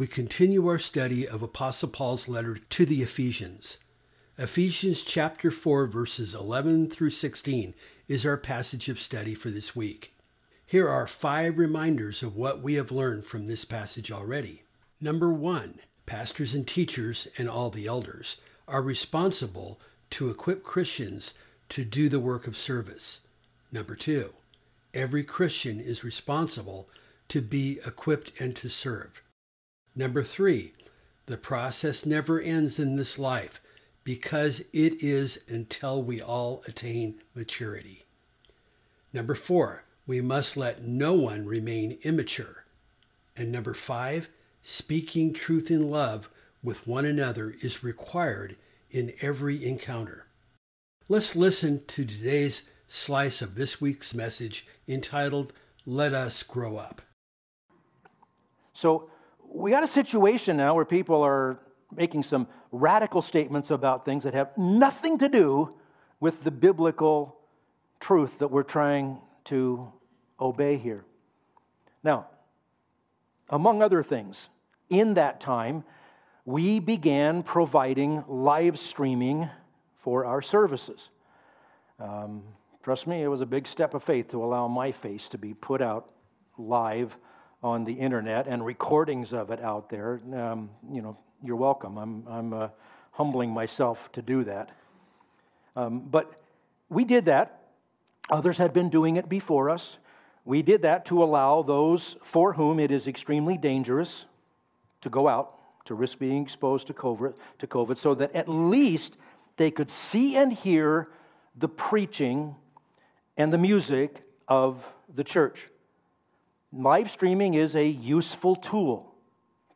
we continue our study of Apostle Paul's letter to the Ephesians. Ephesians chapter 4, verses 11 through 16 is our passage of study for this week. Here are five reminders of what we have learned from this passage already. Number one, pastors and teachers and all the elders are responsible to equip Christians to do the work of service. Number two, every Christian is responsible to be equipped and to serve. Number three, the process never ends in this life because it is until we all attain maturity. Number four, we must let no one remain immature. And number five, speaking truth in love with one another is required in every encounter. Let's listen to today's slice of this week's message entitled Let Us Grow Up. So, we got a situation now where people are making some radical statements about things that have nothing to do with the biblical truth that we're trying to obey here. Now, among other things, in that time, we began providing live streaming for our services. Um, trust me, it was a big step of faith to allow my face to be put out live on the internet and recordings of it out there, um, you know, you're welcome. I'm, I'm uh, humbling myself to do that. Um, but we did that. Others had been doing it before us. We did that to allow those for whom it is extremely dangerous to go out, to risk being exposed to COVID, to COVID so that at least they could see and hear the preaching and the music of the church. Live streaming is a useful tool,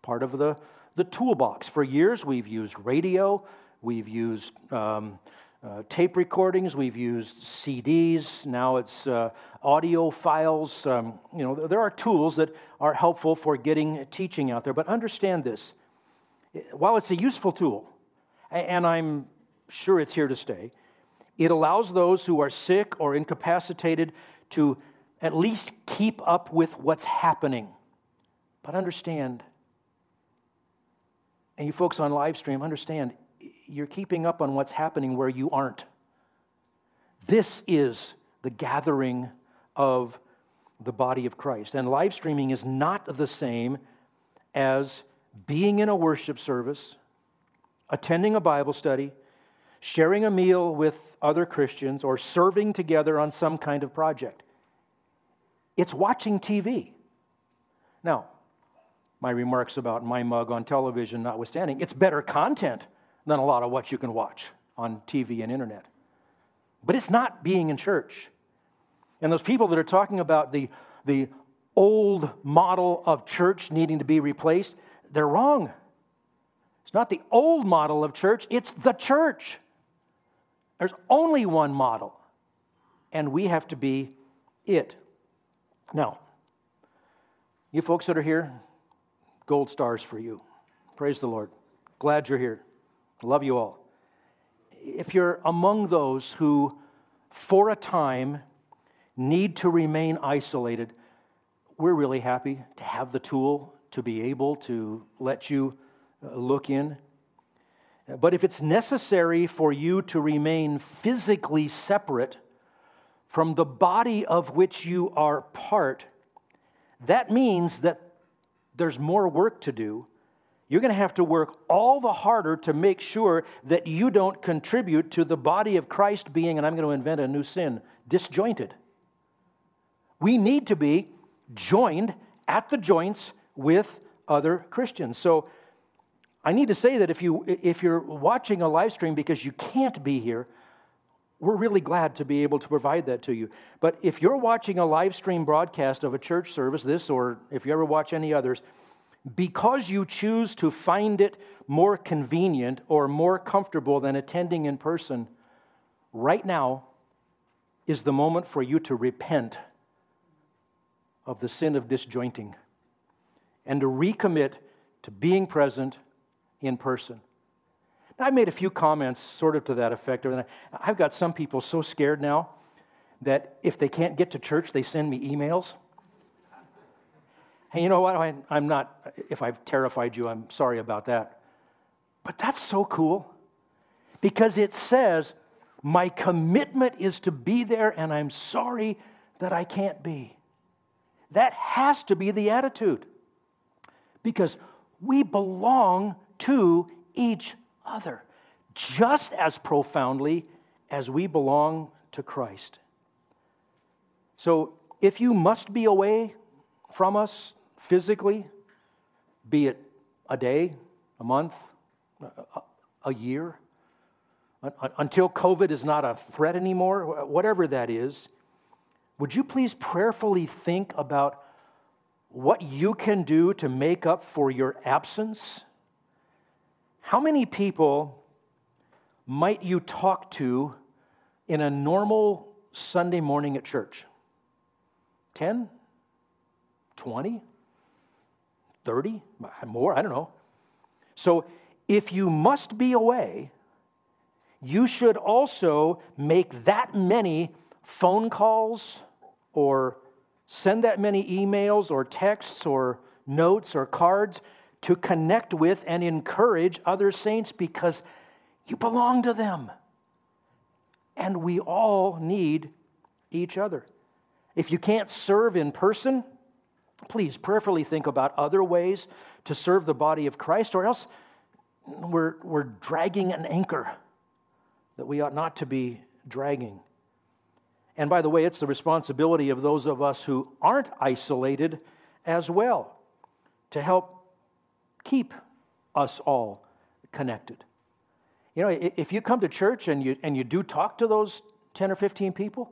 part of the, the toolbox. For years, we've used radio, we've used um, uh, tape recordings, we've used CDs, now it's uh, audio files. Um, you know, there are tools that are helpful for getting teaching out there. But understand this while it's a useful tool, and I'm sure it's here to stay, it allows those who are sick or incapacitated to at least keep up with what's happening. But understand, and you folks on live stream, understand, you're keeping up on what's happening where you aren't. This is the gathering of the body of Christ. And live streaming is not the same as being in a worship service, attending a Bible study, sharing a meal with other Christians, or serving together on some kind of project. It's watching TV. Now, my remarks about my mug on television notwithstanding, it's better content than a lot of what you can watch on TV and internet. But it's not being in church. And those people that are talking about the, the old model of church needing to be replaced, they're wrong. It's not the old model of church, it's the church. There's only one model, and we have to be it. Now, you folks that are here, gold stars for you. Praise the Lord. Glad you're here. Love you all. If you're among those who, for a time, need to remain isolated, we're really happy to have the tool to be able to let you uh, look in. But if it's necessary for you to remain physically separate from the body of which you are part, that means that there's more work to do. You're going to have to work all the harder to make sure that you don't contribute to the body of Christ being, and I'm going to invent a new sin, disjointed. We need to be joined at the joints with other Christians. So I need to say that if, you, if you're watching a live stream because you can't be here, we're really glad to be able to provide that to you. But if you're watching a live stream broadcast of a church service, this or if you ever watch any others, because you choose to find it more convenient or more comfortable than attending in person, right now is the moment for you to repent of the sin of disjointing and to recommit to being present in person. I've made a few comments sort of to that effect. I've got some people so scared now that if they can't get to church, they send me emails. And you know what? I, am not, if I've terrified you, I'm sorry about that. But that's so cool because it says, My commitment is to be there, and I'm sorry that I can't be. That has to be the attitude because we belong to each other just as profoundly as we belong to Christ. So if you must be away from us physically, be it a day, a month, a, year, until COVID is not a threat anymore, whatever that is, would you please prayerfully think about what you can do to make up for your absence? How many people might you talk to in a normal Sunday morning at church? 10? 20? 30? More? I don't know. So if you must be away, you should also make that many phone calls or send that many emails or texts or notes or cards to connect with and encourage other saints because you belong to them. And we all need each other. If you can't serve in person, please prayerfully think about other ways to serve the body of Christ, or else we're, we're dragging an anchor that we ought not to be dragging. And by the way, it's the responsibility of those of us who aren't isolated as well to help keep us all connected. You know, if you come to church and you, and you do talk to those 10 or 15 people,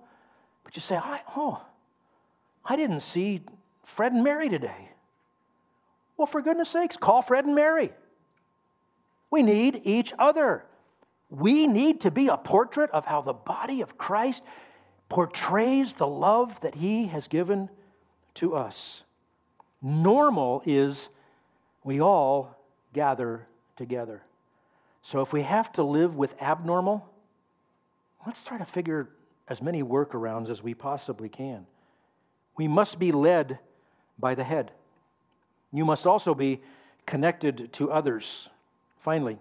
but you say, I, oh, I didn't see Fred and Mary today. Well, for goodness sakes, call Fred and Mary. We need each other. We need to be a portrait of how the body of Christ portrays the love that he has given to us. Normal is we all gather together. So if we have to live with abnormal, let's try to figure as many workarounds as we possibly can. We must be led by the head. You must also be connected to others. Finally,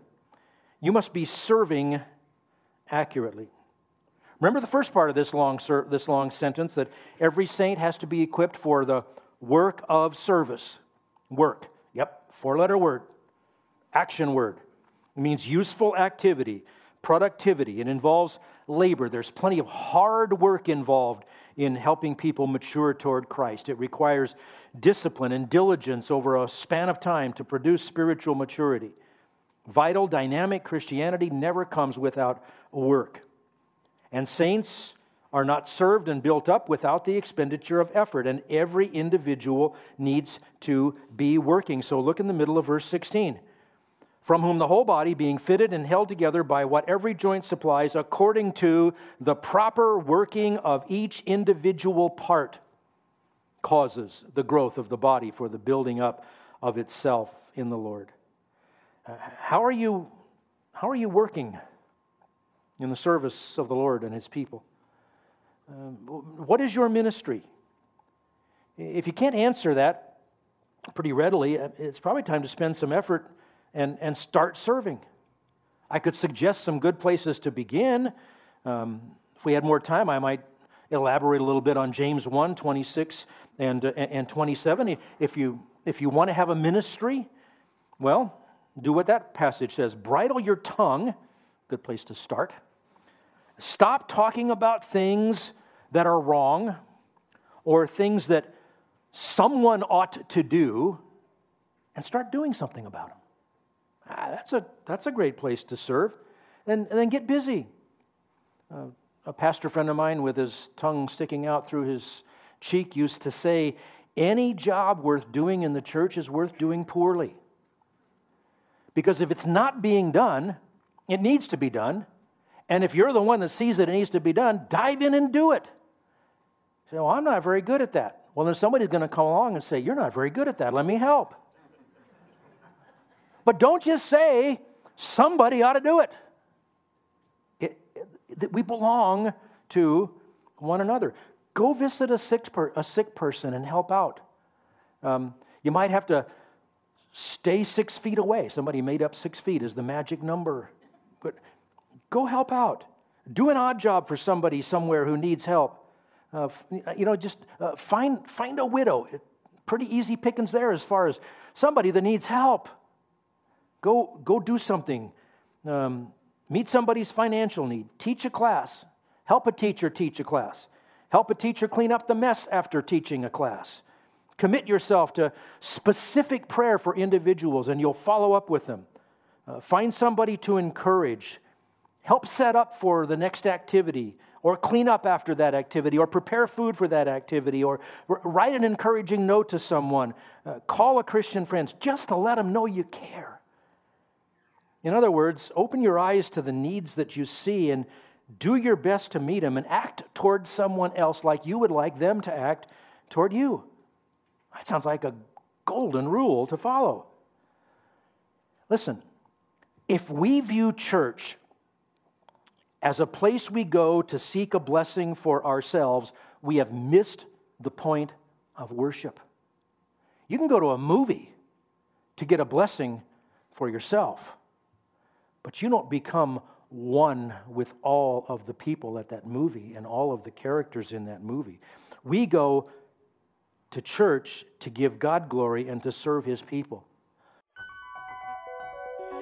you must be serving accurately. Remember the first part of this long, this long sentence that every saint has to be equipped for the work of service. Work. Four letter word. Action word. It means useful activity, productivity. It involves labor. There's plenty of hard work involved in helping people mature toward Christ. It requires discipline and diligence over a span of time to produce spiritual maturity. Vital, dynamic Christianity never comes without work. And saints are not served and built up without the expenditure of effort, and every individual needs to be working. So look in the middle of verse 16 from whom the whole body, being fitted and held together by what every joint supplies, according to the proper working of each individual part, causes the growth of the body for the building up of itself in the Lord. Uh, how, are you, how are you working in the service of the Lord and His people? Um, what is your ministry? If you can't answer that pretty readily, uh, it's probably time to spend some effort and, and start serving. I could suggest some good places to begin. Um, if we had more time, I might elaborate a little bit on James 1 26 and, uh, and 27. If you, if you want to have a ministry, well, do what that passage says bridle your tongue, good place to start. Stop talking about things that are wrong or things that someone ought to do and start doing something about them. Ah, that's, a, that's a great place to serve. And, and then get busy. Uh, a pastor friend of mine with his tongue sticking out through his cheek used to say, Any job worth doing in the church is worth doing poorly. Because if it's not being done, it needs to be done. And if you're the one that sees that it needs to be done, dive in and do it. say, well, I'm not very good at that. Well, then somebody's going to come along and say, You're not very good at that. Let me help. But don't just say, Somebody ought to do it. it, it we belong to one another. Go visit a sick, per, a sick person and help out. Um, you might have to stay six feet away. Somebody made up six feet as the magic number. But go help out. Do an odd job for somebody somewhere who needs help. Uh, you know, just uh, find, find a widow. Pretty easy pickings there as far as somebody that needs help. Go, go do something. Um, meet somebody's financial need. Teach a class. Help a teacher teach a class. Help a teacher clean up the mess after teaching a class. Commit yourself to specific prayer for individuals and you'll follow up with them. Uh, find somebody to encourage. Help set up for the next activity or clean up after that activity or prepare food for that activity or write an encouraging note to someone. Uh, call a Christian friend just to let them know you care. In other words, open your eyes to the needs that you see and do your best to meet them and act toward someone else like you would like them to act toward you. That sounds like a golden rule to follow. Listen, if we view church as a place we go to seek a blessing for ourselves, we have missed the point of worship. You can go to a movie to get a blessing for yourself, but you don't become one with all of the people at that movie and all of the characters in that movie. We go to church to give God glory and to serve His people.